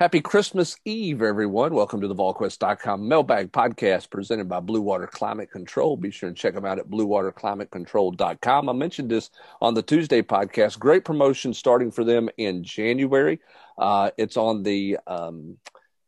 Happy Christmas Eve, everyone. Welcome to the VolQuest.com mailbag podcast presented by Blue Water Climate Control. Be sure and check them out at bluewaterclimatecontrol.com. I mentioned this on the Tuesday podcast. Great promotion starting for them in January. Uh, it's on the um,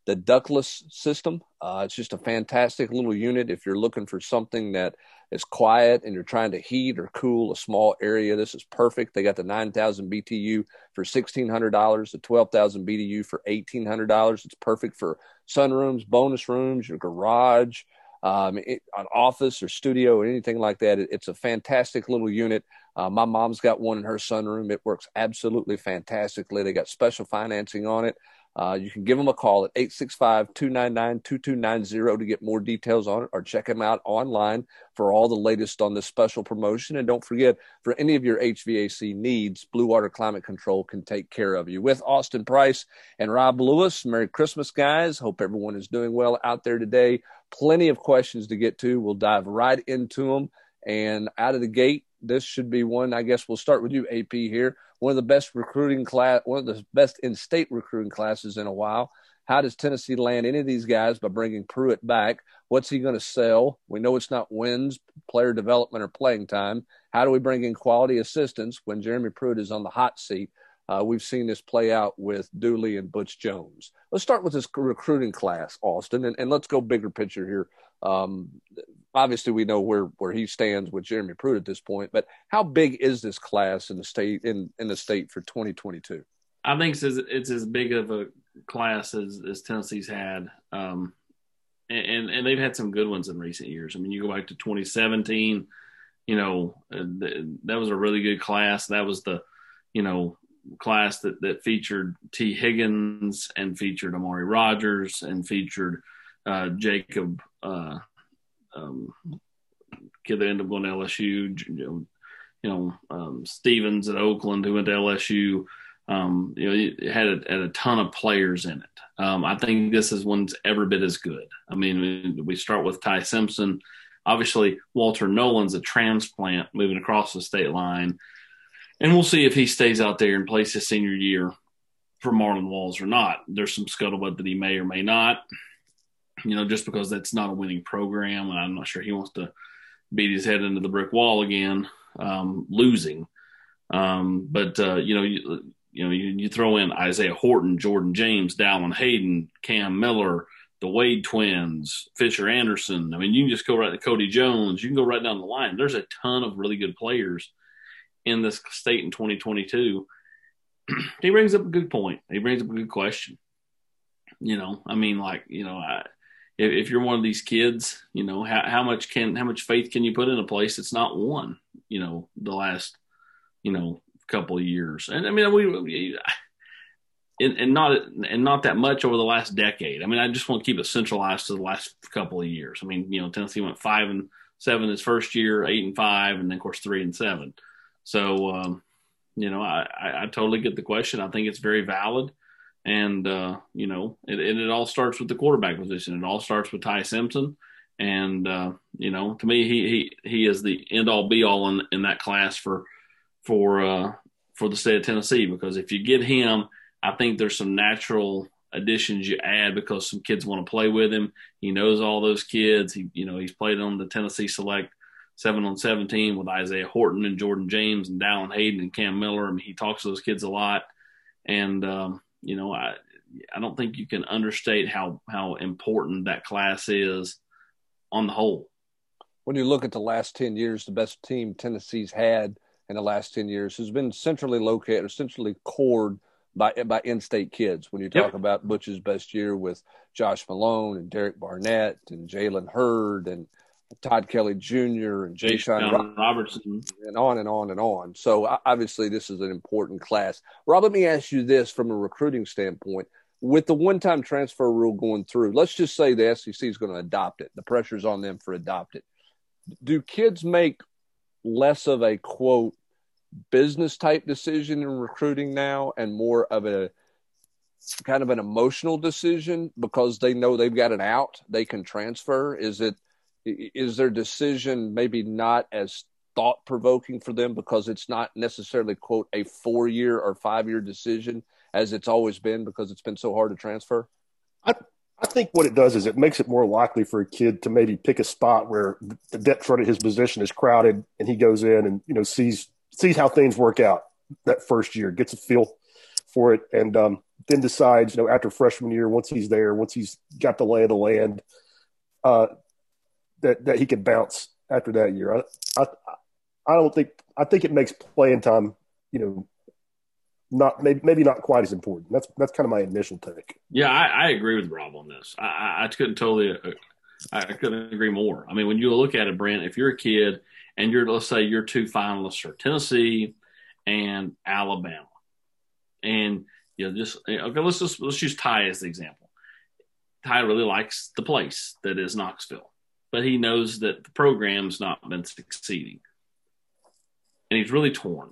the ductless system. Uh, it's just a fantastic little unit if you're looking for something that is quiet and you're trying to heat or cool a small area. This is perfect. They got the 9,000 BTU for $1,600, the 12,000 BTU for $1,800. It's perfect for sunrooms, bonus rooms, your garage, um, it, an office or studio or anything like that. It, it's a fantastic little unit. Uh, my mom's got one in her sunroom. It works absolutely fantastically. They got special financing on it. Uh, you can give them a call at 865 299 2290 to get more details on it or check them out online for all the latest on this special promotion. And don't forget, for any of your HVAC needs, Blue Water Climate Control can take care of you. With Austin Price and Rob Lewis, Merry Christmas, guys. Hope everyone is doing well out there today. Plenty of questions to get to. We'll dive right into them. And out of the gate, this should be one. I guess we'll start with you, AP, here one of the best recruiting class, one of the best in-state recruiting classes in a while. How does Tennessee land any of these guys by bringing Pruitt back? What's he going to sell? We know it's not wins, player development, or playing time. How do we bring in quality assistance when Jeremy Pruitt is on the hot seat? Uh, we've seen this play out with Dooley and Butch Jones. Let's start with this recruiting class, Austin, and, and let's go bigger picture here. Um, obviously we know where where he stands with Jeremy Pruitt at this point, but how big is this class in the state in in the state for 2022? I think it's it's as big of a class as, as Tennessee's had, um, and and they've had some good ones in recent years. I mean, you go back to 2017, you know, uh, that was a really good class. That was the, you know, class that that featured Tee Higgins and featured Amari Rodgers and featured uh, Jacob. Uh, um, kid that ended up going to LSU, you know, um, Stevens at Oakland who went to LSU. Um, you know, it had a, had a ton of players in it. Um, I think this is one's every bit as good. I mean, we start with Ty Simpson. Obviously, Walter Nolan's a transplant moving across the state line, and we'll see if he stays out there and plays his senior year for Marlon Walls or not. There's some scuttlebutt that he may or may not you know, just because that's not a winning program, and I'm not sure he wants to beat his head into the brick wall again, um, losing. Um, but uh, you know, you, you know, you, you, throw in Isaiah Horton, Jordan James, Dallan Hayden, Cam Miller, the Wade twins, Fisher Anderson. I mean, you can just go right to Cody Jones. You can go right down the line. There's a ton of really good players in this state in 2022. he brings up a good point. He brings up a good question. You know, I mean, like, you know, I, if, if, you're one of these kids, you know, how, how much can, how much faith can you put in a place that's not won, you know, the last, you know, couple of years. And I mean, we, we and, and, not and not that much over the last decade. I mean, I just want to keep it centralized to the last couple of years. I mean, you know, Tennessee went five and seven his first year, eight and five, and then of course three and seven. So, um, you know, I, I, I, totally get the question. I think it's very valid. And, uh, you know, it, it, it, all starts with the quarterback position. It all starts with Ty Simpson. And, uh, you know, to me, he, he, he is the end all be all in, in that class for, for, uh, for the state of Tennessee, because if you get him, I think there's some natural additions you add because some kids want to play with him. He knows all those kids. He, you know, he's played on the Tennessee Select seven on seventeen with Isaiah Horton and Jordan James and Dallan Hayden and Cam Miller. I mean, he talks to those kids a lot, and um, you know, I I don't think you can understate how how important that class is on the whole. When you look at the last ten years, the best team Tennessee's had in the last ten years has been centrally located, centrally cored by by in-state kids. When you talk yep. about Butch's best year with Josh Malone and Derek Barnett and Jalen Hurd and Todd Kelly Jr. and Jashon Robertson, and on and on and on. So obviously, this is an important class. Rob, let me ask you this from a recruiting standpoint: with the one-time transfer rule going through, let's just say the SEC is going to adopt it. The pressure's on them for adopt it. Do kids make less of a quote business type decision in recruiting now, and more of a kind of an emotional decision because they know they've got an out, they can transfer? Is it is their decision maybe not as thought provoking for them because it's not necessarily quote a four year or five year decision as it's always been because it's been so hard to transfer? I, I think what it does is it makes it more likely for a kid to maybe pick a spot where the depth chart of his position is crowded and he goes in and, you know, sees sees how things work out that first year, gets a feel for it, and um, then decides, you know, after freshman year, once he's there, once he's got the lay of the land, uh, that that he can bounce after that year. I, I I don't think I think it makes playing time, you know, not maybe maybe not quite as important. That's that's kind of my initial take. Yeah, I, I agree with Rob on this. I, I couldn't totally, uh, I couldn't agree more. I mean, when you look at it, Brent, if you're a kid and you're let's say you're two finalists are Tennessee and Alabama, and you know just okay, let's just let's use Ty as the example. Ty really likes the place that is Knoxville, but he knows that the program's not been succeeding, and he's really torn.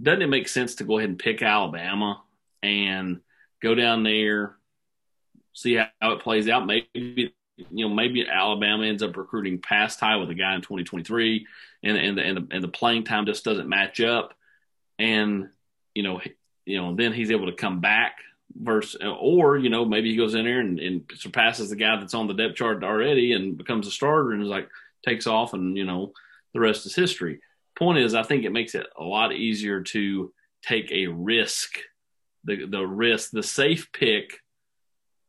Doesn't it make sense to go ahead and pick Alabama and go down there, see how, it plays out? Maybe you know, maybe Alabama ends up recruiting past Ty with a guy in 2023, and and the, and the, and the playing time just doesn't match up, and you know, you know, then he's able to come back versus, or you know, maybe he goes in there and, and surpasses the guy that's on the depth chart already and becomes a starter and is like takes off, and you know, the rest is history. Point is, I think it makes it a lot easier to take a risk. The the risk, the safe pick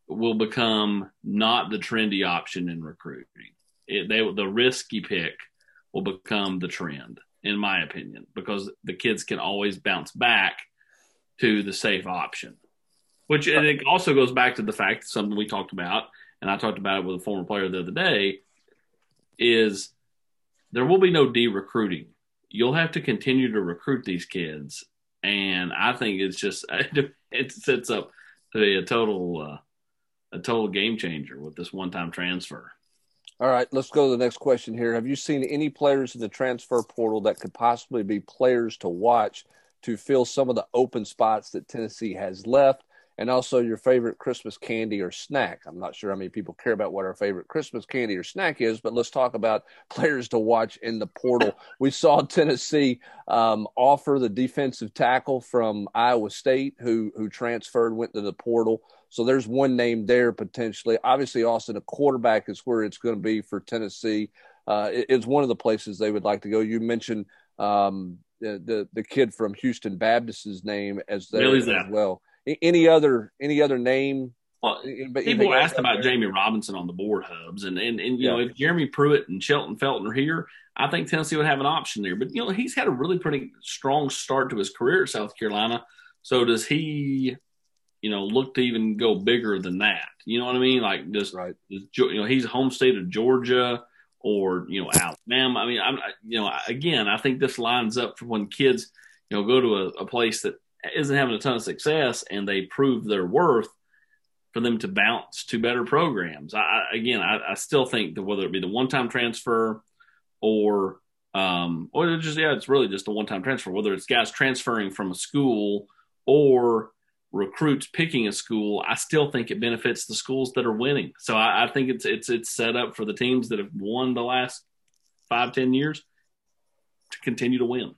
will become not the trendy option in recruiting. It, they, the risky pick will become the trend, in my opinion, because the kids can always bounce back to the safe option. Which and it also goes back to the fact something we talked about, and I talked about it with a former player the other day, is there will be no de recruiting. You'll have to continue to recruit these kids, and I think it's just it sets up to be a total. Uh, a total game changer with this one time transfer. All right, let's go to the next question here. Have you seen any players in the transfer portal that could possibly be players to watch to fill some of the open spots that Tennessee has left? And also your favorite Christmas candy or snack. I'm not sure how many people care about what our favorite Christmas candy or snack is, but let's talk about players to watch in the portal. We saw Tennessee um, offer the defensive tackle from Iowa State who who transferred, went to the portal. So there's one name there potentially. Obviously, Austin, a quarterback is where it's going to be for Tennessee. Uh, it, it's one of the places they would like to go. You mentioned um, the, the, the kid from Houston Baptist's name as there as well. Any other any other name? Well, uh, people asked about there? Jammie Robinson on the board hubs, and and, and you yeah. know if Jeremy Pruitt and Shelton Felton are here, I think Tennessee would have an option there. But you know he's had a really pretty strong start to his career at South Carolina. So does he you know, look to even go bigger than that. You know what I mean? Like just, right. you know, he's a home state of Georgia or, you know, Alabama. I mean, I'm, you know, again, I think this lines up for when kids, you know, go to a, a place that isn't having a ton of success and they prove their worth for them to bounce to better programs. I, again, I, I still think that whether it be the one-time transfer or, um, or just, yeah, it's really just a one-time transfer, whether it's guys transferring from a school or, recruits picking a school, I still think it benefits the schools that are winning. So I, I, think it's it's it's set up for the teams that have won the last five ten years to continue to win.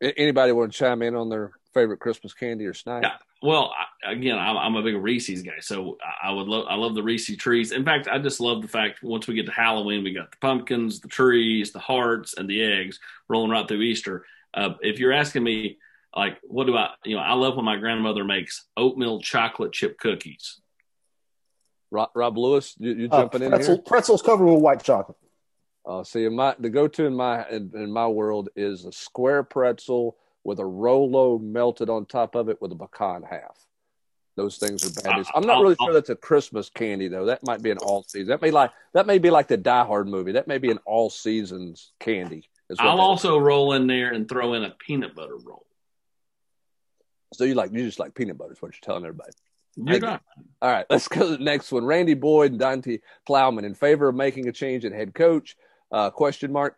Anybody want to chime in on their favorite Christmas candy or snack? Yeah. Well, I, again, I'm, I'm, a big Reese's guy, so I would love I love the Reese's trees. In fact, I just love the fact once we get to Halloween, we got the pumpkins, the trees, the hearts, and the eggs rolling right through Easter. Uh, if you're asking me like what do I you know I love when my grandmother makes oatmeal chocolate chip cookies. Rob, Rob Lewis, you, you uh, jumping uh, pretzel, in here? Pretzels covered with white chocolate. Uh, see, in my the go to in my in, in, my world is a square pretzel with a Rolo melted on top of it with a pecan half. Those things are bad. I'm not really sure that's a Christmas candy though. That might be an all season. That may like that may be like the Die Hard movie. That may be an all seasons candy. I'll also roll in there and throw in a peanut butter roll. So you like you just like peanut butter is what you're telling everybody. You're. All right, let's go to the next one. Randy Boyd and Donde Plowman in favor of making a change at head coach. Uh, question mark.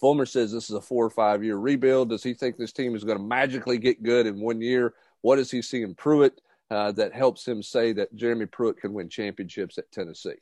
Fulmer says this is a four or five year rebuild. Does he think this team is going to magically get good in one year? What does he see in Pruitt uh, that helps him say that Jeremy Pruitt can win championships at Tennessee?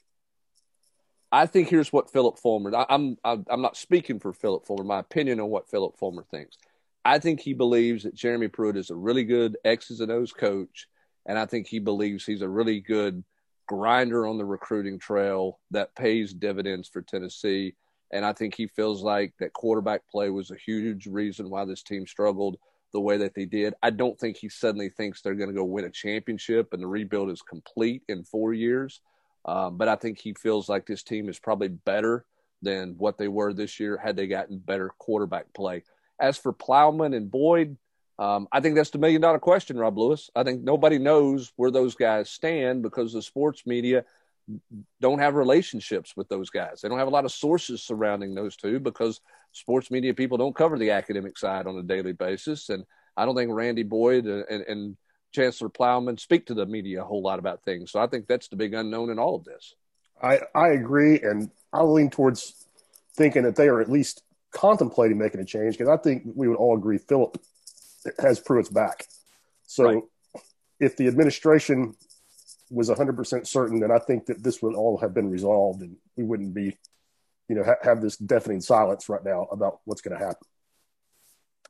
I think here's what Philip Fulmer. I, I'm I'm not speaking for Philip Fulmer. My opinion on what Philip Fulmer thinks. I think he believes that Jeremy Pruitt is a really good X's and O's coach, and I think he believes he's a really good grinder on the recruiting trail that pays dividends for Tennessee. And I think he feels like that quarterback play was a huge reason why this team struggled the way that they did. I don't think he suddenly thinks they're going to go win a championship and the rebuild is complete in four years. Um, but I think he feels like this team is probably better than what they were this year had they gotten better quarterback play. As for Plowman and Boyd, um, I think that's the million dollar question, Rob Lewis. I think nobody knows where those guys stand because the sports media don't have relationships with those guys. They don't have a lot of sources surrounding those two because sports media people don't cover the academic side on a daily basis. And I don't think Randy Boyd and, and Chancellor Plowman speak to the media a whole lot about things. So I think that's the big unknown in all of this. I, I agree. And I lean towards thinking that they are at least contemplating making a change because I think we would all agree Philip has Pruitt's back. So right. if the administration was 100% certain, then I think that this would all have been resolved and we wouldn't be, you know, ha- have this deafening silence right now about what's going to happen.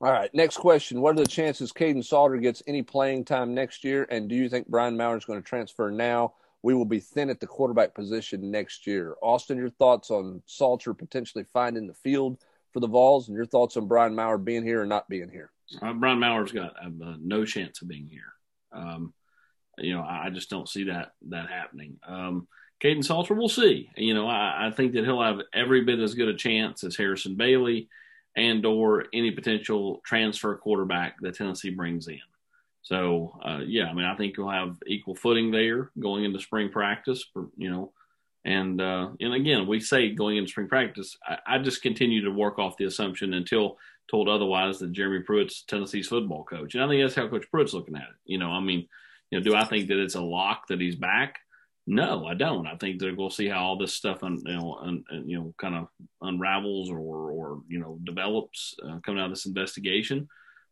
All right. Next question. What are the chances Kaidon Salter gets any playing time next year? And do you think Brian Maurer is going to transfer now? We will be thin at the quarterback position next year. Austin, your thoughts on Salter potentially finding the field for the Vols and your thoughts on Brian Maurer being here or not being here? Uh, Brian Maurer's got uh, no chance of being here. Um, you know, I, I, just don't see that that happening. Um, Kaidon Salter, we'll see. You know, I, I, think that he'll have every bit as good a chance as Harrison Bailey and or any potential transfer quarterback that Tennessee brings in. So, uh, yeah, I mean, I think you'll have equal footing there going into spring practice. For, you know, and uh, and again, we say going into spring practice, I, I, just continue to work off the assumption until told otherwise that Jeremy Pruitt's Tennessee's football coach, and I think that's how Coach Pruitt's looking at it. You know, I mean, you know, do I think that it's a lock that he's back? No, I don't. I think that we'll see how all this stuff, un, you know, un, you know, kind of unravels or or you know develops uh, coming out of this investigation.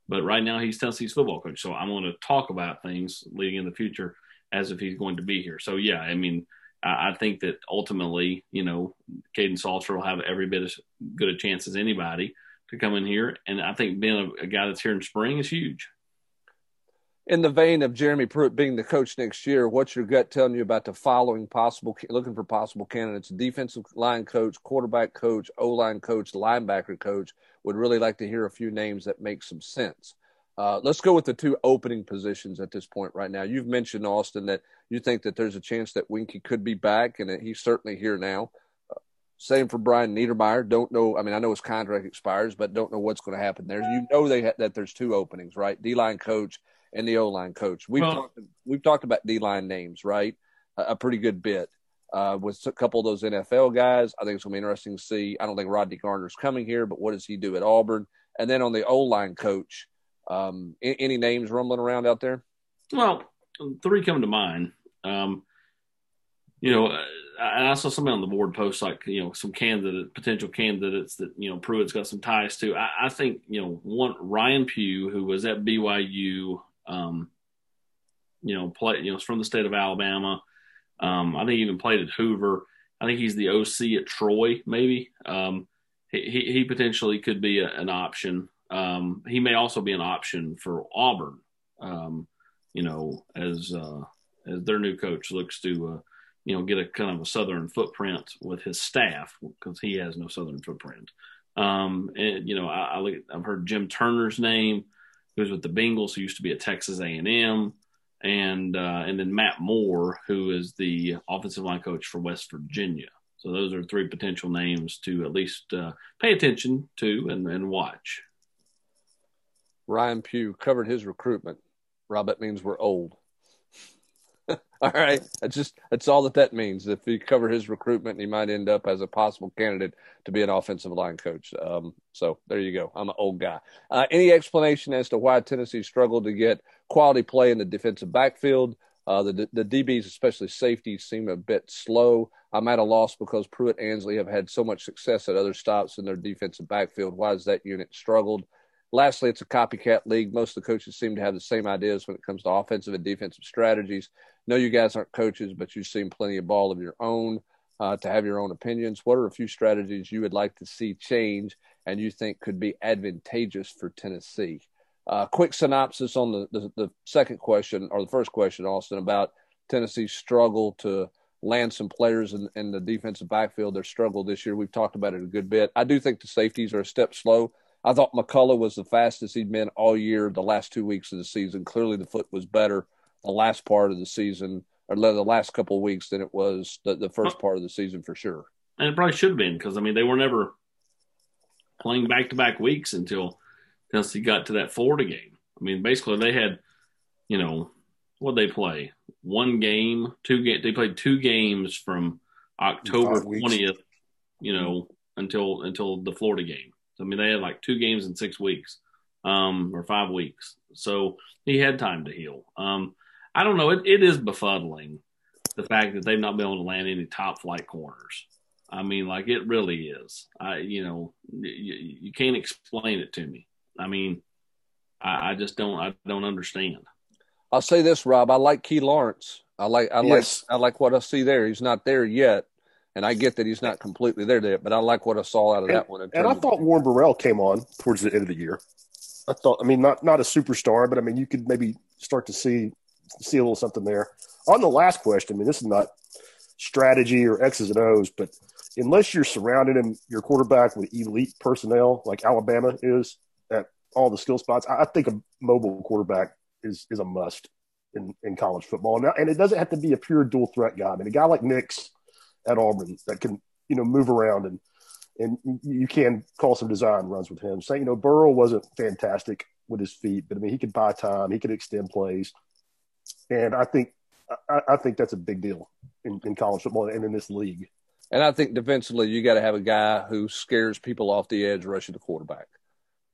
But right now, he's Tennessee's football coach, so I'm going to talk about things leading in the future as if he's going to be here. So yeah, I mean, I, I think that ultimately, you know, Kaidon Salter will have every bit as good a chance as anybody to come in here, and I think being a, a guy that's here in spring is huge in the vein of Jeremy Pruitt being the coach next year, what's your gut telling you about the following possible, looking for possible candidates? Defensive line coach, quarterback coach, O line coach, linebacker coach. Would really like to hear a few names that make some sense. Uh, let's go with the two opening positions at this point right now. You've mentioned Austin that you think that there's a chance that Weinke could be back, and he's certainly here now. Uh, same for Brian Niedermeyer. Don't know. I mean, I know his contract expires, but don't know what's going to happen there. You know they ha- that there's two openings, right? D line coach and the O line coach. We've well, talked, we've talked about D line names, right? A, a, pretty good bit uh, with a couple of those NFL guys. I think it's going to be interesting to see. I don't think Rodney Garner's coming here, but what does he do at Auburn? And then on the O line coach, um, any, any, names rumbling around out there? Well, three come to mind. Um, you know, uh, I saw somebody on the board post like you know some candidate potential candidates that you know Pruitt's got some ties to. I, I think you know one Ryan Pugh who was at BYU um, you know, play, you know, from the state of Alabama. Um, I think he even played at Hoover. I think he's the OC at Troy, maybe. Um, he, he potentially could be a, an option. Um, he may also be an option for Auburn, um, you know, as, uh, as their new coach looks to, uh, you know, get a kind of a Southern footprint with his staff because he has no Southern footprint. Um, and, you know, I, I look, I've heard Jim Turner's name who's with the Bengals, who used to be at Texas A&M, and uh, and then Matt Moore, who is the offensive line coach for West Virginia. So those are three potential names to at least uh, pay attention to and, and watch. Ryan Pugh covered his recruitment. Rob, that means we're old. all right. That's just that's all that that means. If he cover his recruitment, he might end up as a possible candidate to be an offensive line coach. Um, so there you go. I'm an old guy. Uh, any explanation as to why Tennessee struggled to get quality play in the defensive backfield? Uh, the the DBs, especially safeties, seem a bit slow. I'm at a loss because Pruitt Ansley have had so much success at other stops in their defensive backfield. Why has that unit struggled? Lastly, it's a copycat league. Most of the coaches seem to have the same ideas when it comes to offensive and defensive strategies. No, you guys aren't coaches, but you've seen plenty of ball of your own uh, to have your own opinions. What are a few strategies you would like to see change and you think could be advantageous for Tennessee? Uh, quick synopsis on the, the, the second question or the first question, Austin, about Tennessee's struggle to land some players in, in the defensive backfield. Their struggle this year. We've talked about it a good bit. I do think the safeties are a step slow. I thought McCollough was the fastest he'd been all year, the last two weeks of the season. Clearly, the foot was better the last part of the season or the last couple of weeks than it was the, the first part of the season for sure. And it probably should have been because I mean they were never playing back to back weeks until Tennessee got to that Florida game. I mean, basically they had, you know, what they play one game, two game. They played two games from October twentieth, you know, until until the Florida game. So, I mean, they had like two games in six weeks, um, or five weeks. So he had time to heal. Um, I don't know. It, it is befuddling the fact that they've not been able to land any top flight corners. I mean, like it really is. I, you know, you, you can't explain it to me. I mean, I, I, just don't. I don't understand. I'll say this, Rob. I like Key Lawrence. I like. I yes. like. I like what I see there. He's not there yet, and I get that he's not completely there yet. But I like what I saw out of and, that one. And I thought Warren Burrell came on towards the end of the year. I thought. I mean, not not a superstar, but I mean, you could maybe start to see see a little something there. On the last question, I mean, this is not strategy or X's and O's, but unless you're surrounding him, your quarterback with elite personnel like Alabama is at all the skill spots, I think a mobile quarterback is is a must in, in college football. Now, and it doesn't have to be a pure dual threat guy. I mean, a guy like Nix at Auburn that can you know move around and and you can call some design runs with him. Saying you know Burrow wasn't fantastic with his feet, but I mean he could buy time, he could extend plays, and I think I, I think that's a big deal in, in college football and in this league. And I think defensively, you got to have a guy who scares people off the edge rushing the quarterback.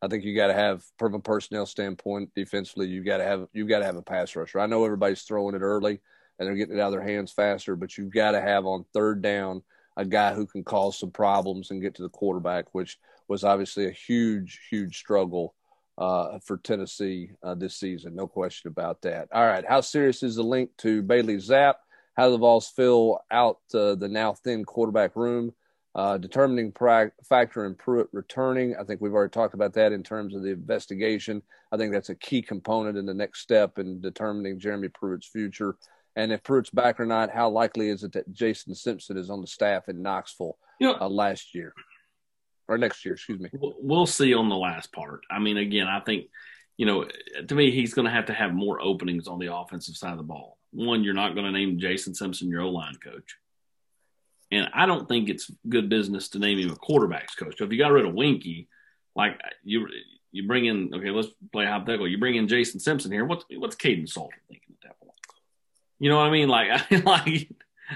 I think you got to have, from a personnel standpoint, defensively, you got to have you got to have a pass rusher. I know everybody's throwing it early and they're getting it out of their hands faster, but you've got to have on third down a guy who can cause some problems and get to the quarterback, which was obviously a huge, huge struggle uh, for Tennessee uh, this season. No question about that. All right, how serious is the link to Bailey Zappe? How do the Vols fill out uh, the now thin quarterback room? Uh, determining pra- factor in Pruitt returning. I think we've already talked about that in terms of the investigation. I think that's a key component in the next step in determining Jeremy Pruitt's future. And if Pruitt's back or not, how likely is it that Jason Simpson is on the staff in Knoxville you know, uh, last year or next year? Excuse me. We'll see on the last part. I mean, again, I think you know, to me, he's going to have to have more openings on the offensive side of the ball one, you're not going to name Jason Simpson your O line coach. And I don't think it's good business to name him a quarterbacks coach. So if you got rid of Weinke, like you you bring in okay, let's play hypothetical. You bring in Jason Simpson here. What's what's Kaidon Salter thinking at that point? You know what I mean? Like I like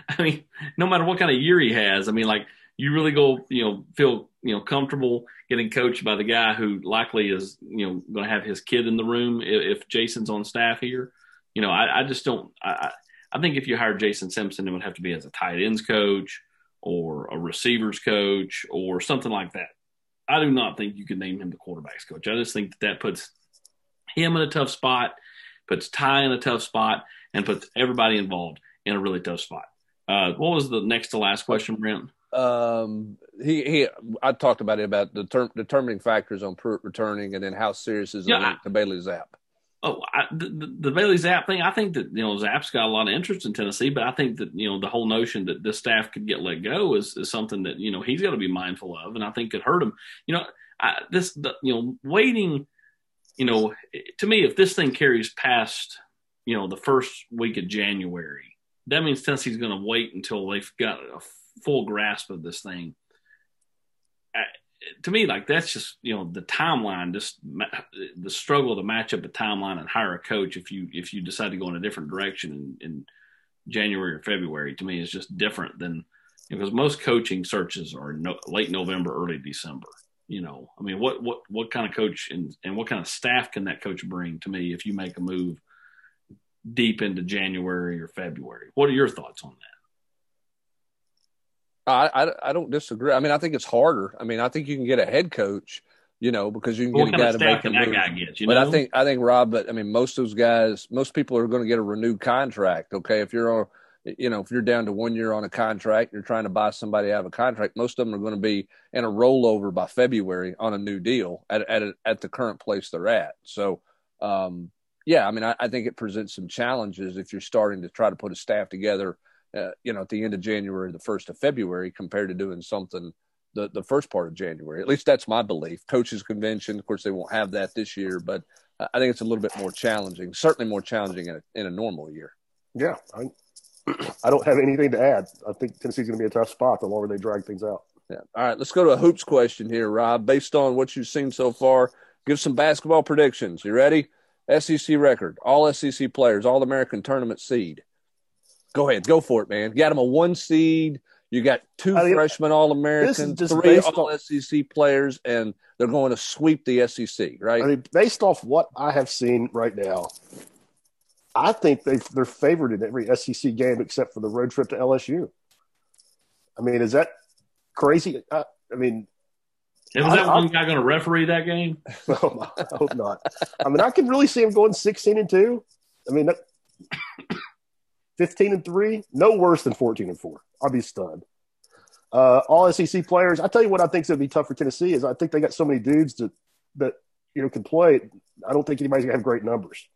I mean, no matter what kind of year he has, I mean, like you really go, you know, feel you know comfortable getting coached by the guy who likely is you know going to have his kid in the room if, if Jason's on staff here you know, I, I just don't. I, I think if you hire Jason Simpson, it would have to be as a tight ends coach or a receivers coach or something like that. I do not think you can name him the quarterbacks coach. I just think that that puts him in a tough spot, puts Ty in a tough spot, and puts everybody involved in a really tough spot. Uh, what was the next to last question, Brent? Um, he he. I talked about it about the term, determining factors on returning, and then how serious is the yeah, link to Bailey Zappe. Oh, I, the, the Bailey Zappe thing. I think that you know Zappe's got a lot of interest in Tennessee, but I think that you know the whole notion that this staff could get let go is, is something that you know he's got to be mindful of, and I think could hurt him. You know, I, this the, you know waiting. You know, to me, if this thing carries past you know the first week of January, that means Tennessee's going to wait until they've got a full grasp of this thing to me, like that's just you know the timeline, just the struggle to match up the timeline and hire a coach if you if you decide to go in a different direction in, in January or February. To me, is just different than because most coaching searches are no, late November, early December. You know, I mean, what what what kind of coach and and what kind of staff can that coach bring to me if you make a move deep into January or February? What are your thoughts on that? I, I, I don't disagree. I mean, I think it's harder. I mean, I think you can get a head coach, you know, because you can what get a guy to make a move. Guy gets, you but know? I think I think Rob, but I mean, most of those guys, most people are going to get a renewed contract. Okay, if you're on you know, if you're down to one year on a contract, you're trying to buy somebody out of a contract. Most of them are going to be in a rollover by February on a new deal at at, a, at the current place they're at. So, um, yeah, I mean, I, I, think it presents some challenges if you're starting to try to put a staff together, uh, you know, at the end of January, the first of February, compared to doing something the the first part of January. At least that's my belief. Coaches convention, of course, they won't have that this year, but I think it's a little bit more challenging. Certainly more challenging in a, in a normal year. Yeah, I, I don't have anything to add. I think Tennessee's going to be a tough spot the longer they drag things out. Yeah. All right, let's go to a hoops question here, Rob. Based on what you've seen so far, give some basketball predictions. You ready? SEC record, all SEC players, all American tournament seed. Go ahead, go for it, man. You got them a one seed. You got two I mean, freshmen All Americans, three All SEC players, and they're going to sweep the SEC, right? I mean, based off what I have seen right now, I think they they're favored in every SEC game except for the road trip to LSU. I mean, is that crazy? I, I mean, and was that I, one guy going to referee that game? Oh, I hope not. I mean, I can really see him going sixteen and two. I mean, fifteen and three, no worse than fourteen and four. I'll be stunned. Uh, all SEC players. I tell you what, I think is going to be tough for Tennessee is I think they got so many dudes that that you know can play. I don't think anybody's going to have great numbers.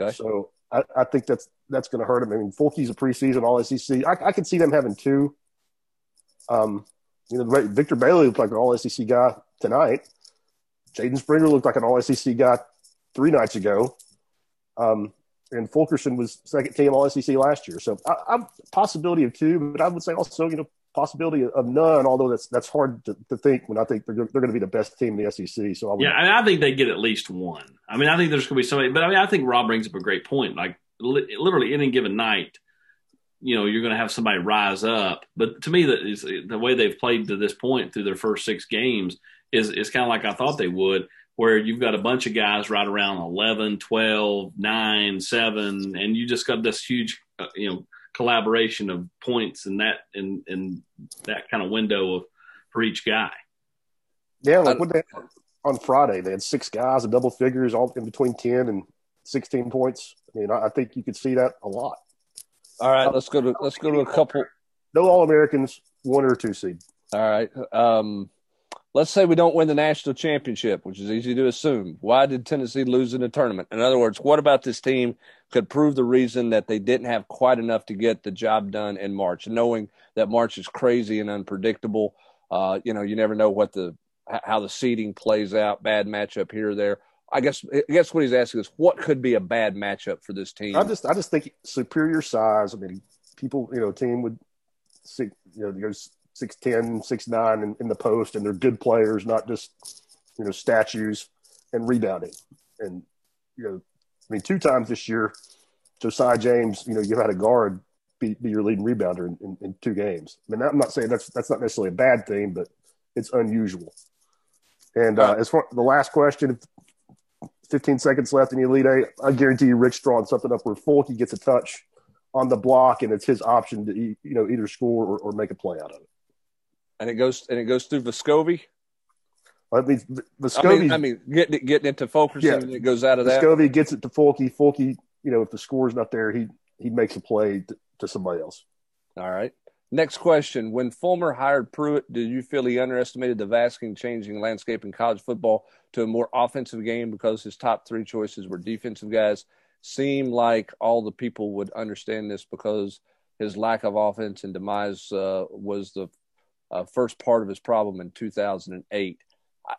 Okay. So I, I think that's that's going to hurt them. I mean, Fulke's a preseason All SEC. I, I can see them having two. Um, you know, Victor Bailey looked like an All SEC guy tonight. Jaden Springer looked like an All SEC guy three nights ago. Um, and Fulkerson was second team All SEC last year. So I, am possibility of two, but I would say also you know possibility of none. Although that's that's hard to, to think when I think they're they're going to be the best team in the SEC. So I would, yeah, I think they get at least one. I mean, I think there's going to be somebody, but I mean, I think Rob brings up a great point. Like li- literally any given night, you know, you're going to have somebody rise up. But to me, the, the way they've played to this point through their first six games is is kind of like I thought they would where you've got a bunch of guys right around 11, 12, 9, 7, and you just got this huge, uh, you know, collaboration of points in that in in that kind of window of for each guy. Yeah, like what they on Friday they had six guys in double figures, all in between ten and sixteen points. I mean, I, I think you could see that a lot. All right, let's go to let's go to a couple. No All Americans, one or two seed. All right. Um, let's say we don't win the national championship, which is easy to assume. Why did Tennessee lose in the tournament? In other words, what about this team could prove the reason that they didn't have quite enough to get the job done in March, knowing that March is crazy and unpredictable. Uh, you know, you never know what the how the seeding plays out. Bad matchup here or there. I guess I guess what he's asking is what could be a bad matchup for this team. I just I just think superior size. I mean, people, you know, team would see you know, goes six ten, six nine in, in the post, and they're good players, not just you know statues and rebounding. And you know, I mean, two times this year, Josiah James, you know, you had a guard be, be your leading rebounder in, in, in, two games. I mean, I'm not saying that's that's not necessarily a bad thing, but it's unusual. And uh, as far the last question, 15 seconds left in the Elite Eight, I guarantee you, Rick's drawing something up where Fulke gets a touch on the block, and it's his option to you know either score or, or make a play out of it and it goes and it goes through Vescovi. I mean, Vescovi. I mean, I mean getting getting into Fulkerson, yeah. and it goes out of that. Vescovi gets it to Fulke. Fulke, you know, if the score's not there, he he makes a play to, to somebody else. All right. Next question: When Fulmer hired Pruitt, did you feel he underestimated the vastly changing landscape in college football to a more offensive game because his top three choices were defensive guys? Seemed like all the people would understand this because his lack of offense and demise uh, was the uh, first part of his problem in 2008.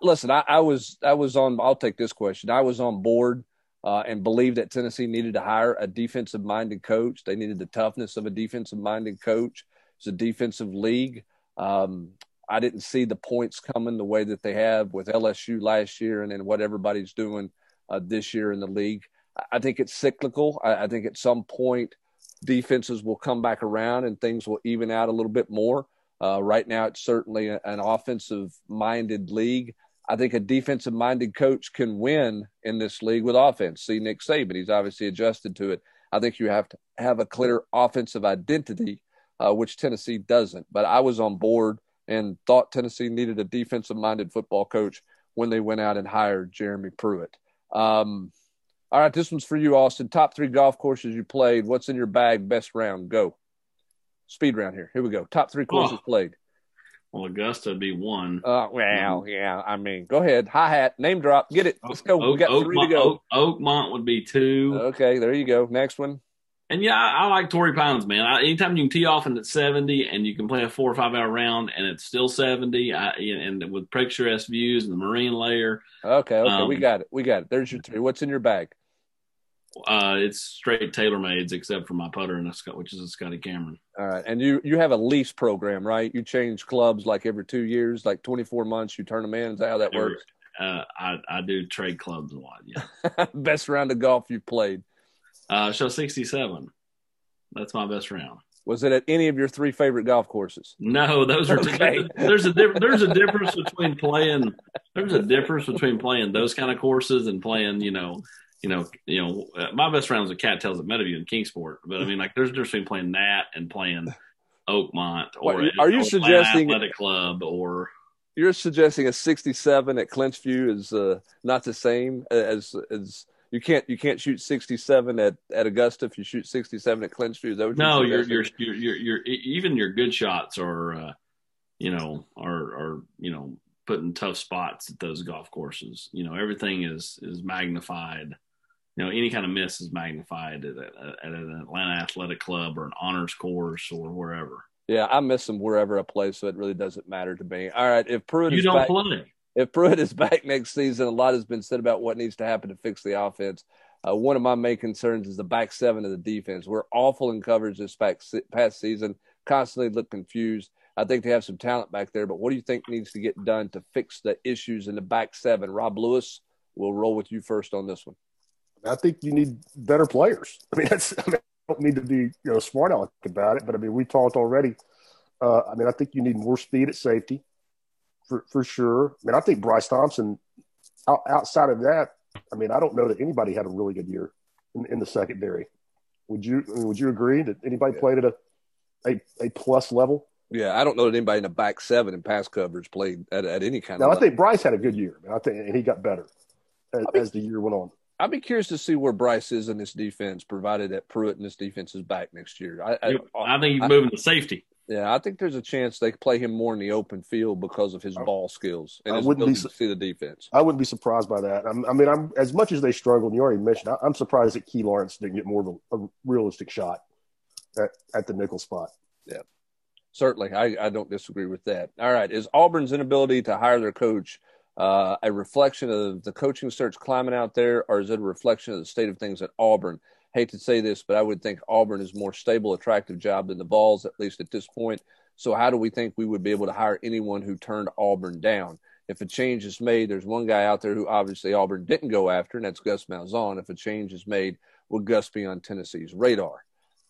Listen, I, I, was I was on. I'll take this question. I was on board uh, and believed that Tennessee needed to hire a defensive minded coach. They needed the toughness of a defensive minded coach. It's a defensive league. Um, I didn't see the points coming the way that they have with LSU last year, and then what everybody's doing uh, this year in the league. I think it's cyclical. I, I think at some point defenses will come back around and things will even out a little bit more. Uh, right now, it's certainly an offensive minded league. I think a defensive minded coach can win in this league with offense. See Nick Saban, he's obviously adjusted to it. I think you have to have a clear offensive identity, uh, which Tennessee doesn't. But I was on board and thought Tennessee needed a defensive minded football coach when they went out and hired Jeremy Pruitt. Um, all right, this one's for you, Austin. Top three golf courses you played. What's in your bag? Best round. Go. Speed round here. Here we go. Top three courses Oh. played. Well, Augusta would be one. Uh, well, yeah. I mean, go ahead. Hi hat. Name drop. Get it. Let's go. we got Oakmont, three to go. Oak, Oakmont would be two. Okay, there you go. Next one. And yeah, I, I like Torrey Pines, man. I, anytime you can tee off and it's 70 and you can play a four or five hour round and it's still 70, I, and with picturesque views and the marine layer, Okay, okay. we Um, got it. We got it. There's your three. What's in your bag? Uh, it's straight TaylorMades except for my putter, and a, Scott- which is a Scotty Cameron. All right. And you you have a lease program, right? You change clubs like every two years, like 24 months. You turn them in. Is that how that works? Uh, I, I do trade clubs a lot. Yeah. Best round of golf you've played. Uh, show 67. That's my best round. Was it at any of your three favorite golf courses? No, those are Okay. there's a there's a difference between playing there's a difference between playing those kind of courses and playing you know you know you know uh, my best round was at Cattails at Meadowview in Kingsport, but I mean like there's a difference between playing that and playing Oakmont or What, are you or suggesting- Athletic Club or You're suggesting a 67 at Clinchview is uh, not the same as as you can't you can't shoot 67 at, at Augusta if you shoot 67 at Clinchview. Is that what no you're your suggesting? your your your your even your good shots are uh, you know are are you know put in tough spots at those golf courses. You know everything is is magnified. You know any kind of miss is magnified at, a, at an Atlanta Athletic Club or an honors course or wherever. Yeah, I miss them wherever I play, so it really doesn't matter to me. All right, if Pruitt You is don't back, play. if Pruitt is back next season, a lot has been said about what needs to happen to fix the offense. Uh, one of my main concerns is the back seven of the defense. We're awful in coverage this back, past season, constantly look confused. I think they have some talent back there, but what do you think needs to get done to fix the issues in the back seven? Rob Lewis, we'll roll with you first on this one. I think you need better players. I mean, that's. I, mean, I don't need to be you know smart aleck about it, but I mean, we talked already. Uh, I mean, I think you need more speed at safety, for for sure. I mean, I think Bryce Thompson. Out, outside of that, I mean, I don't know that anybody had a really good year in, in the secondary. Would you I mean, Would you agree that anybody Yeah. played at a, a a plus level? Yeah, I don't know that anybody in the back seven and pass coverage played at, at any kind of Now, I level. think Bryce had a good year. I, mean, I think, and he got better as, I mean- as the year went on. I'd be curious to see where Bryce is in this defense, provided that Pruitt and this defense is back next year. I, I, I think he's I- moving to safety. Yeah, I think there's a chance they play him more in the open field because of his I- ball skills and I his wouldn't be ability su- to see the defense. I wouldn't be surprised by that. I'm, I mean, I'm as much as they struggled. You already mentioned. I, I'm surprised that Key Lawrence didn't get more of a, a realistic shot at, at the nickel spot. Yeah, certainly, I, I don't disagree with that. All right, is Auburn's inability to hire their coach uh, a reflection of the coaching search climate out there, or is it a reflection of the state of things at Auburn? Hate to say this, but I would think Auburn is more stable, attractive job than the Vols, at least at this point. So, how do we think we would be able to hire anyone who turned Auburn down? If a change is made, there's one guy out there who obviously Auburn didn't go after, and that's Gus Malzahn. If a change is made, will Gus be on Tennessee's radar?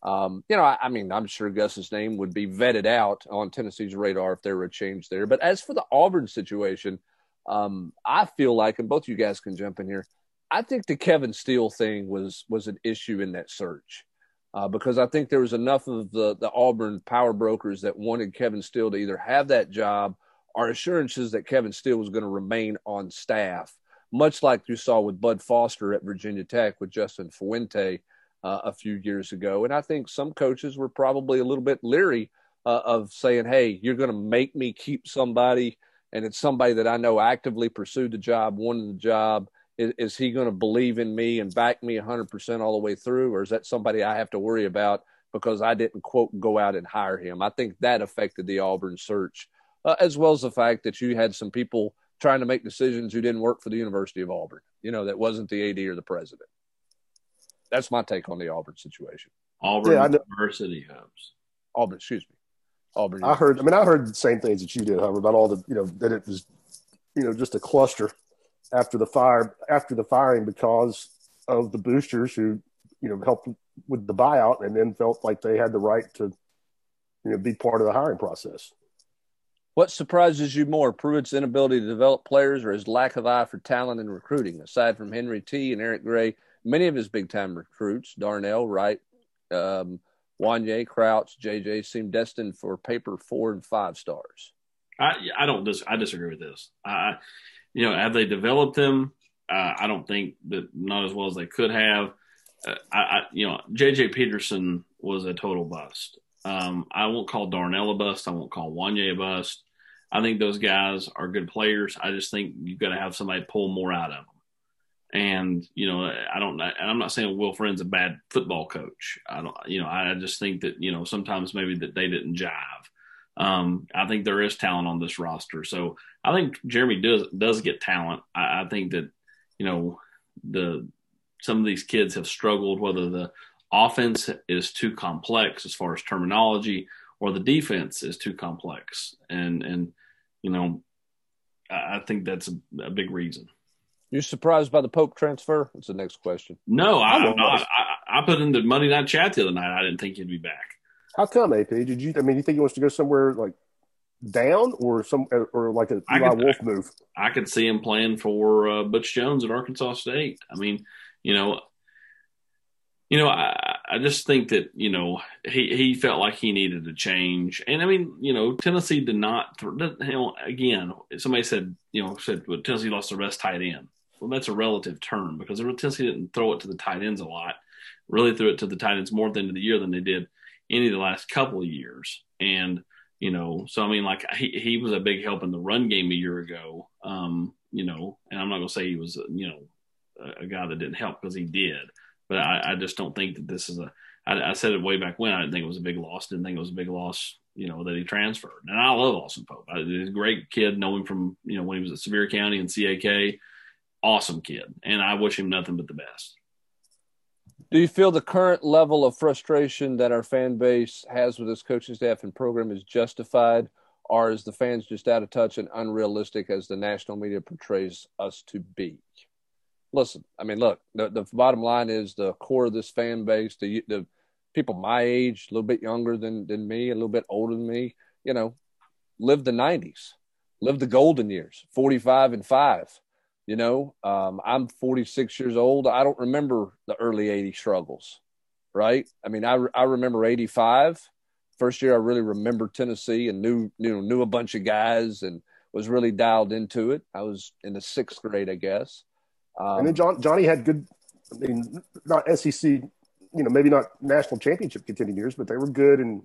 Um, you know, I, I mean, I'm sure Gus's name would be vetted out on Tennessee's radar if there were a change there. But as for the Auburn situation, um, I feel like, and both of you guys can jump in here, I think the Kevin Steele thing was was an issue in that search uh, because I think there was enough of the the Auburn power brokers that wanted Kevin Steele to either have that job or assurances that Kevin Steele was going to remain on staff, much like you saw with Bud Foster at Virginia Tech with Justin Fuente uh, a few years ago. And I think some coaches were probably a little bit leery uh, of saying, "Hey, you're going to make me keep somebody." And it's somebody that I know actively pursued the job, wanted the job. Is, is he going to believe in me and back me 100% all the way through or is that somebody i have to worry about because i didn't quote go out and hire him? I think that affected the auburn search uh, as well as the fact that you had some people trying to make decisions who didn't work for the university of auburn you know that wasn't the ad or the president. That's my take on the auburn situation. Auburn Yeah, University hubs. auburn excuse me auburn I heard. I mean, I heard the same things that you did, however, about all the you know that it was, you know, just a cluster after the fire after the firing because of the boosters who you know helped with the buyout and then felt like they had the right to you know be part of the hiring process. What surprises you more, Pruitt's inability to develop players or his lack of eye for talent and recruiting? Aside from Henry T and Eric Gray, many of his big time recruits, Darnell, Wright, um, Wanya, Crouch, JJ, seem destined for paper four and five stars. I I don't dis- I disagree with this. I you know have they developed them? Uh, I don't think that not as well as they could have. Uh, I, I you know JJ Peterson was a total bust. Um, I won't call Darnell a bust. I won't call Wanya a bust. I think those guys are good players. I just think you've got to have somebody pull more out of them. And you know, I don't. And I'm not saying Will Friend's a bad football coach. I don't. You know, I just think that you know sometimes maybe that they didn't jive. Um, I think there is talent on this roster, so I think Jeremy does does get talent. I, I think that you know the some of these kids have struggled whether the offense is too complex as far as terminology or the defense is too complex and and you know i think that's a, a big reason you surprised by the pope transfer? That's the next question. No I, I, I, I put in the monday night chat the other night. I didn't think he'd be back. How come ap did you i mean you think he wants to go somewhere like down or some or like a Eli could, Wolf move? I could see him playing for uh, butch jones at arkansas state. I mean you know you know, I, I just think that you know he he felt like he needed a change, and I mean, you know, Tennessee did not. You know, again, somebody said, you know, said well, Tennessee lost their best tight end. Well, that's a relative term because Tennessee didn't throw it to the tight ends a lot. Really threw it to the tight ends more at the end of the year than they did any of the last couple of years. And you know, so I mean, like he he was a big help in the run game a year ago. Um, you know, and I'm not gonna say he was, you know, a, guy that didn't help because he did but I, I just don't think that this is a. I, I said it way back when. I didn't think it was a big loss. Didn't think it was a big loss. You know that he transferred, and I love Austin Pope. I, he's a great kid. Know him from you know when he was at Sevier County and CAK. Awesome kid, and I wish him nothing but the best. Do you feel the current level of frustration that our fan base has with this coaching staff and program is justified, or is the fans just out of touch and unrealistic as the national media portrays us to be? listen, I mean, look, the, the bottom line is the core of this fan base, the the people my age, a little bit younger than than me, a little bit older than me, you know, lived the '90s, lived the golden years, 45 and five. You know, um, I'm 46 years old. I don't remember the early '80 struggles, right? I mean, I I remember '85. First year, I really remember Tennessee and knew you know knew a bunch of guys and was really dialed into it. I was in the sixth grade, I guess. Um, and then John, Johnny had good, I mean, not SEC, you know, maybe not national championship contending years, but they were good in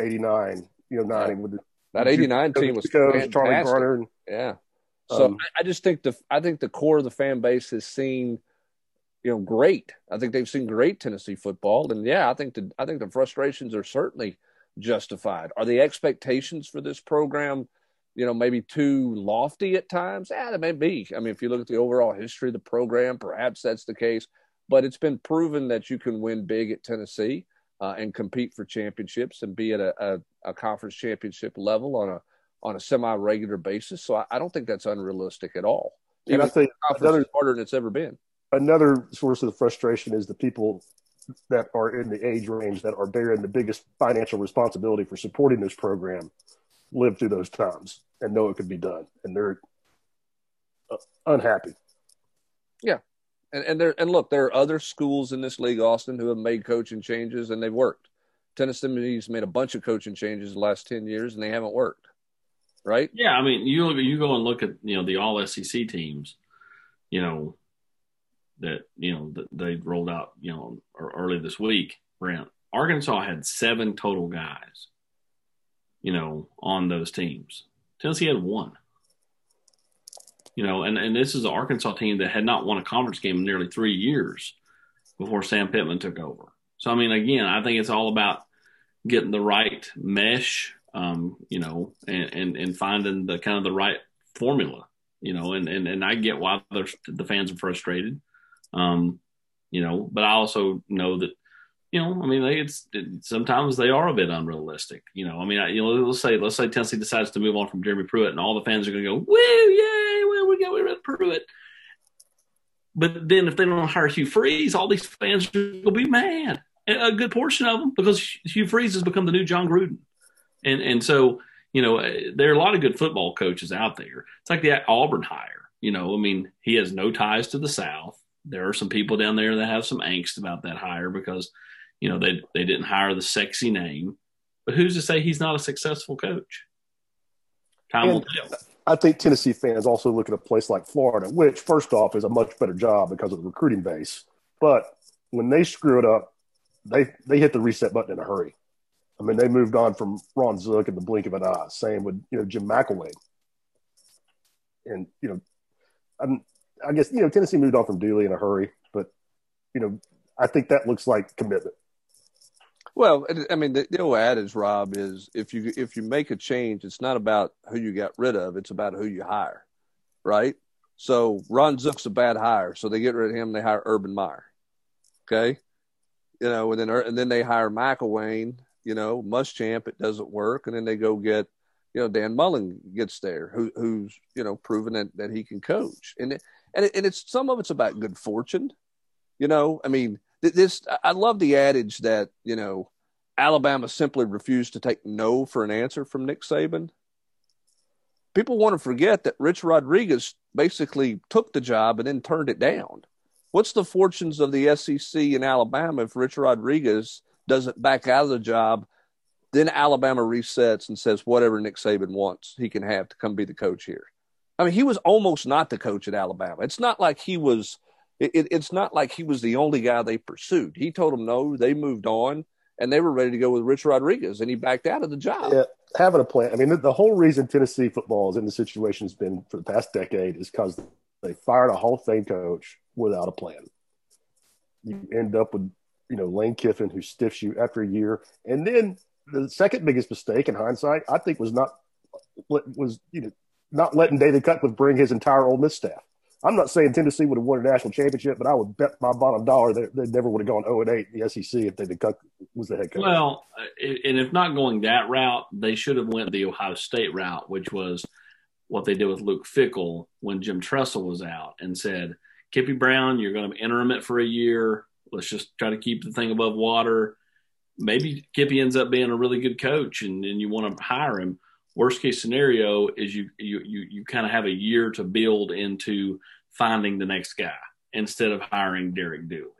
'89, you know, nine with the, that '89 team was. Charlie Garner. And, yeah. So um, I, I just think the I think the core of the fan base has seen, you know, great. I think they've seen great Tennessee football, and yeah, I think the I think the frustrations are certainly justified. Are the expectations for this program? you know, maybe too lofty at times. Yeah, that may be. I mean, if you look at the overall history of the program, perhaps that's the case. But it's been proven that you can win big at Tennessee uh, and compete for championships and be at a, a, a, conference championship level on a on a semi regular basis. So I, I, don't think that's unrealistic at all. And I think another harder than it's ever been. Another source of the frustration is the people that are in the age range that are bearing the biggest financial responsibility for supporting this program live through those times and know it could be done, and they're uh, unhappy. Yeah, and and there and look, there are other schools in this league, Austin, who have made coaching changes and they've worked. Tennessee's made a bunch of coaching changes the last ten years, and they haven't worked. Right? Yeah, I mean, you you go and look at you know the All SEC teams, you know that you know that they rolled out you know early this week. Brent Arkansas had seven total guys you know, on those teams. Tennessee had one. You know, and, and this is an Arkansas team that had not won a conference game in nearly three years before Sam Pittman took over. So, I mean, again, I think it's all about getting the right mesh, um, you know, and, and, and finding the kind of the right formula, you know, and, and, and I get why the fans are frustrated, um, you know, but I also know that you know, I mean, they, it's it, sometimes they are a bit unrealistic. You know, I mean, I, you know, let's say let's say Tennessee decides to move on from Jeremy Pruitt, and all the fans are going to go, "Woo, yay! Well, we got rid of Pruitt." But then, if they don't hire Hugh Freeze, all these fans will be mad. A good portion of them, because Hugh Freeze has become the new Jon Gruden, and and so you know, eh, there are a lot of good football coaches out there. It's like the Auburn hire. You know, I mean, he has no ties to the South. There are some people down there that have some angst about that hire because you know, they they didn't hire the sexy name, but who's to say he's not a successful coach? Time will tell. I think Tennessee fans also look at a place like Florida, which first off is a much better job because of the recruiting base. But when they screw it up, they they hit the reset button in a hurry. I mean, they moved on from Ron Zook in the blink of an eye. Same with you know Jim McElwain, and you know, I'm, I guess you know Tennessee moved on from Dooley in a hurry, but you know, I think that looks like commitment. Well, I mean, the, the old adage, Rob, is if you if you make a change, it's not about who you got rid of; it's about who you hire, right? So Ron Zook's a bad hire, so they get rid of him. They hire Urban Meyer, okay, you know, and then and then they hire McElwain, you know, Muschamp. It doesn't work, and then they go get, you know, Dan Mullen gets there, who who's you know proven that that he can coach, and it, and it, and it's some of it's about good fortune, you know. I mean, this I love the adage that you know Alabama simply refused to take no for an answer from Nick Saban. People want to forget that Rich Rodriguez basically took the job and then turned it down. What's the fortunes of the SEC in Alabama if Rich Rodriguez doesn't back out of the job? Then Alabama resets and says whatever Nick Saban wants, he can have to come be the coach here. I mean, he was almost not the coach at Alabama. It's not like he was it, it, it's not like he was the only guy they pursued. He told them no, they moved on, and they were ready to go with Rich Rodriguez, and he backed out of the job. Yeah, having a plan. I mean, the, the whole reason Tennessee football is in the situation has been for the past decade is because they fired a Hall of Fame coach without a plan. You end up with you know Lane Kiffin who stiffs you after a year, and then the second biggest mistake in hindsight, I think, was not was you know not letting David Cutcliffe bring his entire Ole Miss staff. I'm not saying Tennessee would have won a national championship, but I would bet my bottom dollar they, they never would have gone 0 and 8 in the SEC if they was the head coach. Well, and if not going that route, they should have went the Ohio State route, which was what they did with Luke Fickell when Jim Tressel was out and said, Kippy Brown, you're going to interim it for a year. Let's just try to keep the thing above water. Maybe Kippy ends up being a really good coach and, and you want to hire him worst case scenario is you you you, you kind of have a year to build into finding the next guy instead of hiring Derek Dooley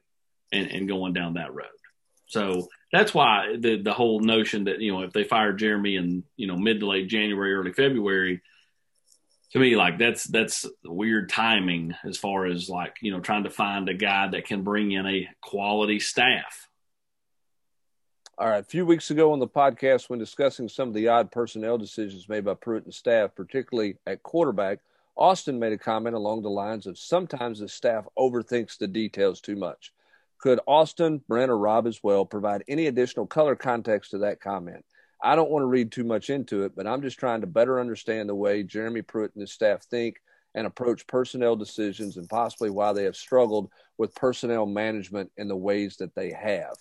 and, and going down that road. So that's why the the whole notion that you know if they fire Jeremy in you know mid to late January, early February, to me like that's that's weird timing as far as like you know trying to find a guy that can bring in a quality staff. All right. A few weeks ago on the podcast, when discussing some of the odd personnel decisions made by Pruitt and staff, particularly at quarterback, Austin made a comment along the lines of sometimes the staff overthinks the details too much. Could Austin, Brent, or Rob as well provide any additional color context to that comment? I don't want to read too much into it, but I'm just trying to better understand the way Jeremy Pruitt and his staff think and approach personnel decisions and possibly why they have struggled with personnel management in the ways that they have.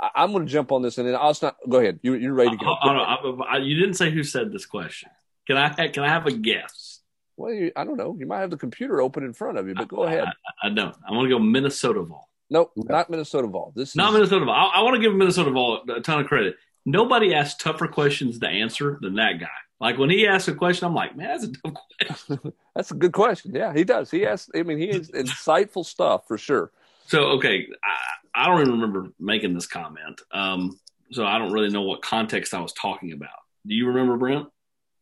I, am going to jump on this, and then I'll start. Go ahead. You, you're ready to go. I, I, you didn't say who said this question. Can I can I have a guess? Well, you, I don't know. You might have the computer open in front of you, but go ahead. I, don't. I want to go Minnesota Vol. Nope, not Minnesota Vol. This is not Minnesota Vol. I, want to give Minnesota Vol a ton of credit. Nobody asks tougher questions to answer than that guy. Like when he asks a question, I'm like, man, that's a tough question. that's a good question. Yeah, he does. He asks. I mean, he is insightful stuff for sure. So okay, I, I don't even remember making this comment. Um, so I don't really know what context I was talking about. Do you remember, Brent?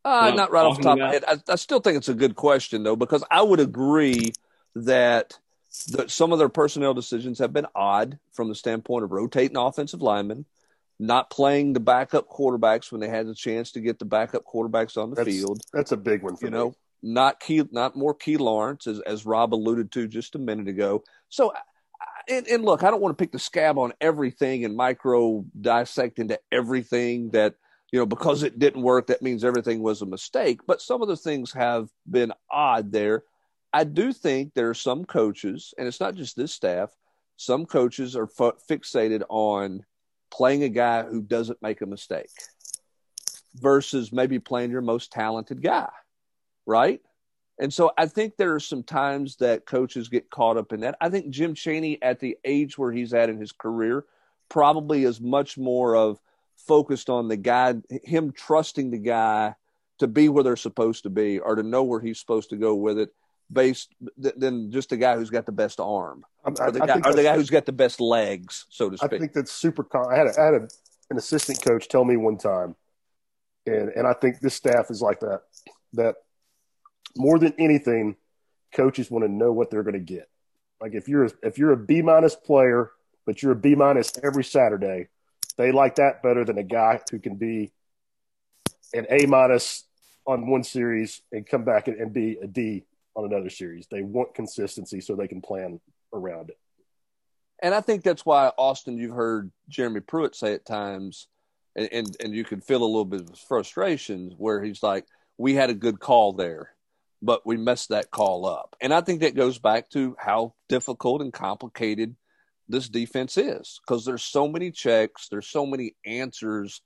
Uh, not right off the top about? of my head. I, I, still think it's a good question though, because I would agree that that some of their personnel decisions have been odd from the standpoint of rotating offensive linemen, not playing the backup quarterbacks when they had the chance to get the backup quarterbacks on the that's, field. That's a big one. for you me. know, not key, not more Key Lawrence as as Rob alluded to just a minute ago. So and, and look, I don't want to pick the scab on everything and micro dissect into everything that you know because it didn't work that means everything was a mistake but some of the things have been odd there i do think there are some coaches and it's not just this staff some coaches are fixated on playing a guy who doesn't make a mistake versus maybe playing your most talented guy right and so I think there are some times that coaches get caught up in that. I think Jim Chaney, at the age where he's at in his career, probably is much more of focused on the guy, him trusting the guy to be where they're supposed to be or to know where he's supposed to go with it, based than just the guy who's got the best arm I, or, the guy, or the guy who's got the best legs, so to speak. I think that's super. I had, a, I had a, an assistant coach tell me one time, and and I think this staff is like that. That more than anything, coaches want to know what they're going to get. Like if you're if you're a B minus player, but you're a B minus every Saturday, They like that better than a guy who can be an A minus on one series and come back and, and be a D on another series. They want consistency so they can plan around it. And I think that's why Austin, you've heard Jeremy Pruitt say at times, and, and, and you can feel a little bit of frustration where he's like, "We had a good call there, but we messed that call up." And I think that goes back to how difficult and complicated this defense is because there's so many checks, there's so many answers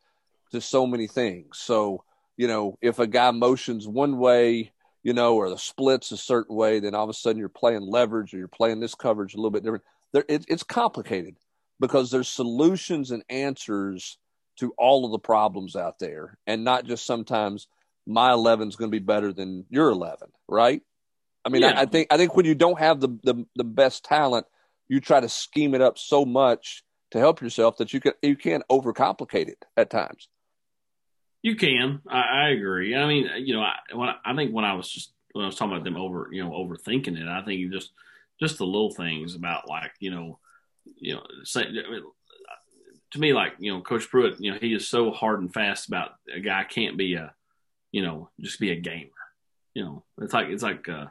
to so many things. So you know, if a guy motions one way, you know, or the splits a certain way, then all of a sudden you're playing leverage or you're playing this coverage a little bit different. There, it, it's complicated because there's solutions and answers to all of the problems out there, and not just sometimes my 11 is going to be better than your 11, right? I mean, yeah. I, I, think I think when you don't have the, the the best talent, you try to scheme it up so much to help yourself that you can you can overcomplicate it at times. You can. I, I agree. I mean, you know, I, when I, I, think when I was just when I was talking about them over, you know, overthinking it, I think just just the little things about like, you know, you know, say, to me, like you know, Coach Pruitt, you know, he is so hard and fast about a guy can't be a, you know, just be a gamer. You know, it's like it's like. uh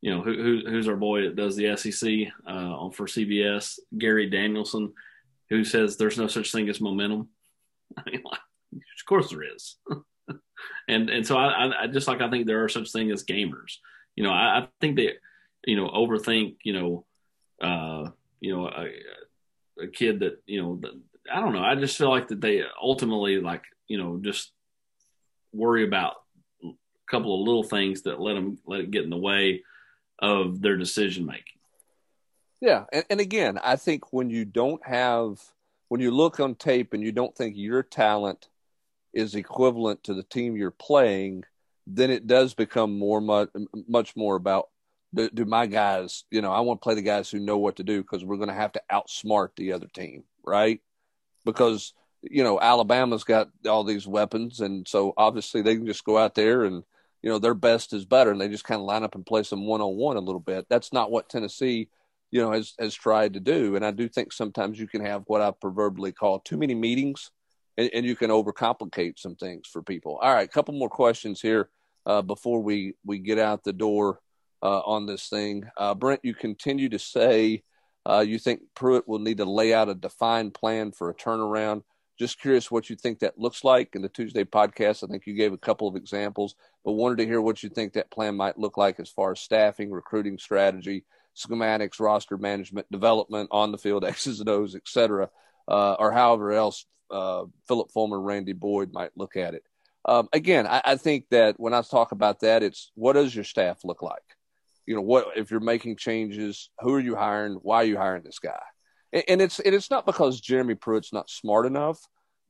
you know who, who, who's our boy that does the SEC uh, for CBS, Gary Danielson, who says there's no such thing as momentum. I mean, like, of course there is. and and so I, I just like I think there are such things as gamers. You know, I, I think they, you know, overthink. You know, uh, you know, a, a kid that you know, I don't know. I just feel like that they ultimately like you know just worry about a couple of little things that let them let it get in the way of their decision making. Yeah, and, and again, I think when you don't have when you look on tape and you don't think your talent is equivalent to the team you're playing, then it does become more much much more about do, do my guys. You know, I want to play the guys who know what to do because we're going to have to outsmart the other team, right? Because you know Alabama's got all these weapons, and so obviously they can just go out there and you know their best is better, and they just kind of line up and play some one on one a little bit. That's not what Tennessee you know has has tried to do, and I do think sometimes you can have what I proverbially call too many meetings and, and you can overcomplicate some things for people. All right, a couple more questions here uh, before we we get out the door uh, on this thing. Uh, Brent, you continue to say uh, you think Pruitt will need to lay out a defined plan for a turnaround. Just curious what you think that looks like in the Tuesday podcast. I think you gave a couple of examples, but wanted to hear what you think that plan might look like as far as staffing, recruiting strategy, schematics, roster management, development on the field, X's and O's, et cetera, uh, or however else uh, Phillip Fulmer, Randy Boyd might look at it. Um, again, I, I, think that when I talk about that, it's what does your staff look like? You know, what if you're making changes? Who are you hiring? Why are you hiring this guy? And, and it's and it's not because Jeremy Pruitt's not smart enough,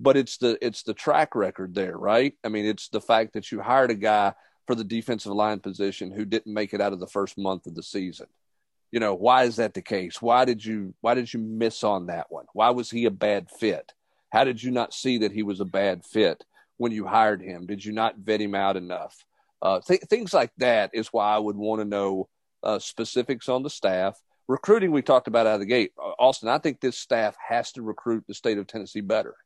but it's the it's the track record there, right? I mean, it's the fact that you hired a guy for the defensive line position who didn't make it out of the first month of the season. You know, why is that the case? Why did you why did you miss on that one? Why was he a bad fit? How did you not see that he was a bad fit when you hired him? Did you not vet him out enough? Uh, th- things like that is why I would want to know uh, specifics on the staff. Recruiting, we talked about out of the gate. Uh, Austin, I think this staff has to recruit the state of Tennessee better.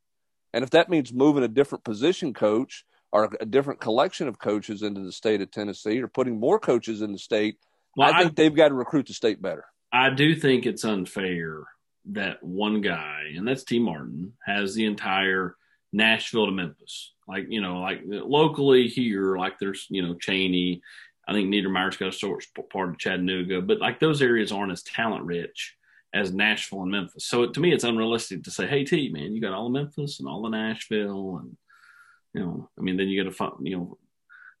And if that means moving a different position coach or a different collection of coaches into the state of Tennessee or putting more coaches in the state, well, I think I, they've got to recruit the state better. I do think it's unfair that one guy, and that's Tee Martin, has the entire Nashville to Memphis. Like, you know, like locally here, like there's, you know, Chaney. I think Niedermeyer's got a short part of Chattanooga, but like those areas aren't as talent rich as Nashville and Memphis. So to me, it's unrealistic to say, hey, T, man, you got all of Memphis and all of Nashville. And, you know, I mean, then you got to, find you know,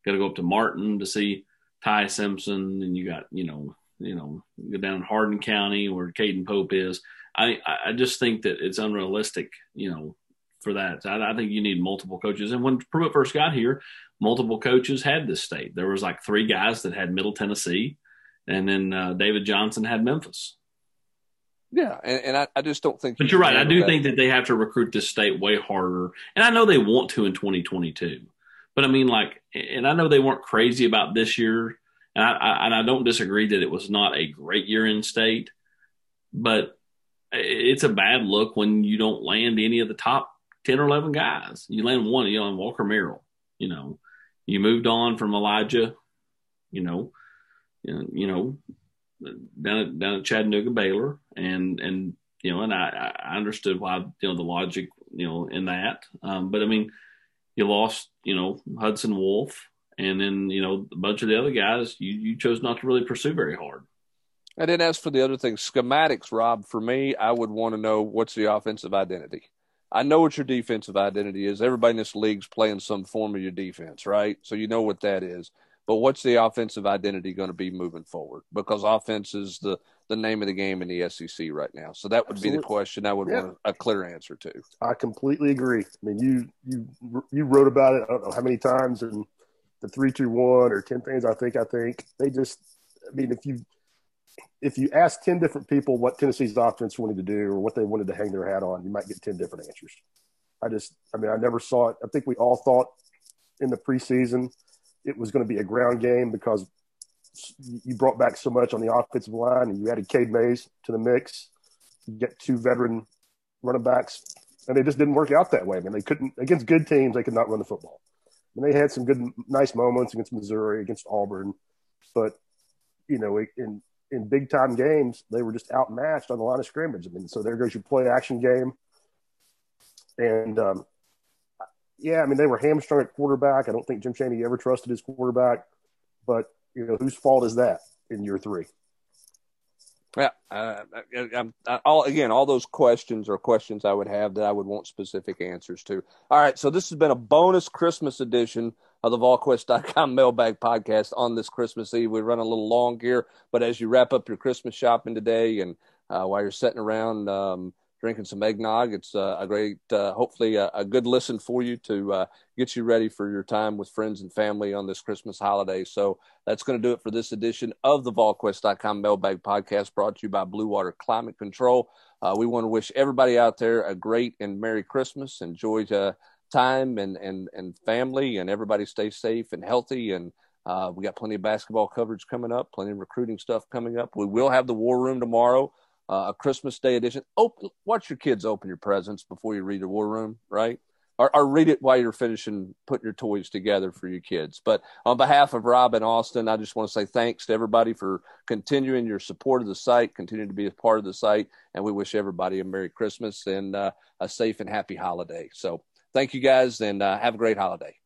got to go up to Martin to see Ty Simpson, and you got, you know, you know, go down Hardin County where Caden Pope is. I, I just think that it's unrealistic, you know, for that. I, I, think you need multiple coaches. And when Pruitt first got here, multiple coaches had this state. There was like three guys that had Middle Tennessee, and then uh, David Johnson had Memphis. Yeah, and, and I, I, just don't think. But you are right. I do that. think that they have to recruit this state way harder, and I know they want to in 2022. But I mean, like, and I know they weren't crazy about this year, and I, I and I don't disagree that it was not a great year in state, but it's a bad look when you don't land any of the top 10 or 11 guys. You land one, you land Walker Merrill, you know, you moved on from Elijah, you know, you know, down at, down at Chattanooga Baylor and, and, you know, and I, I understood why, you know, the logic, you know, in that. Um, but I mean, you lost, you know, Hudson Wolf and then, you know, a bunch of the other guys you, you chose not to really pursue very hard. And then as for the other things, schematics, Rob, for me, I would want to know what's the offensive identity. I know what your defensive identity is. Everybody in this league's playing some form of your defense, right? So you know what that is. But what's the offensive identity going to be moving forward? Because offense is the, the name of the game in the SEC right now. So that would Absolutely. be the question I would yeah. want a clear answer to. I completely agree. I mean, you you you wrote about it. I don't know how many times in the three two one or ten things. I think I think they just. I mean, if you if you ask 10 different people what Tennessee's offense wanted to do or what they wanted to hang their hat on, you might get 10 different answers. I just, I mean, I never saw it. I think we all thought in the preseason it was going to be a ground game because you brought back so much on the offensive line and you added Cade Mays to the mix. You get two veteran running backs, and they just didn't work out that way. I mean, they couldn't, against good teams, they could not run the football. And they had some good, nice moments against Missouri, against Auburn, but, you know, in, in big time games, they were just outmatched on the line of scrimmage. I mean, so there goes your play action game. And um, yeah, I mean, they were hamstrung at quarterback. I don't think Jim Chaney ever trusted his quarterback, but you know, whose fault is that in year three? Yeah, uh, I, I, all again, all those questions are questions I would have that I would want specific answers to. All right, so this has been a bonus Christmas edition of the VolQuest.com mailbag podcast on this Christmas Eve. We run a little long here, but as you wrap up your Christmas shopping today and uh, while you're sitting around um, drinking some eggnog, it's uh, a great, uh, hopefully, a, a, good listen for you to uh, get you ready for your time with friends and family on this Christmas holiday. So that's going to do it for this edition of the VolQuest.com mailbag podcast brought to you by Blue Water Climate Control. Uh, we want to wish everybody out there a great and Merry Christmas. Enjoy uh, time and and and family, and everybody stay safe and healthy. And uh, we got plenty of basketball coverage coming up, plenty of recruiting stuff coming up. We will have the War Room tomorrow, uh, a Christmas Day edition. Open, watch your kids open your presents before you read the War Room, right? Or, or, read it while you're finishing putting your toys together for your kids. But on behalf of Rob and Austin, I just want to say thanks to everybody for continuing your support of the site, continuing to be a part of the site, and we wish everybody a Merry Christmas and uh, a safe and happy holiday. So Thank you guys and uh, have a great holiday.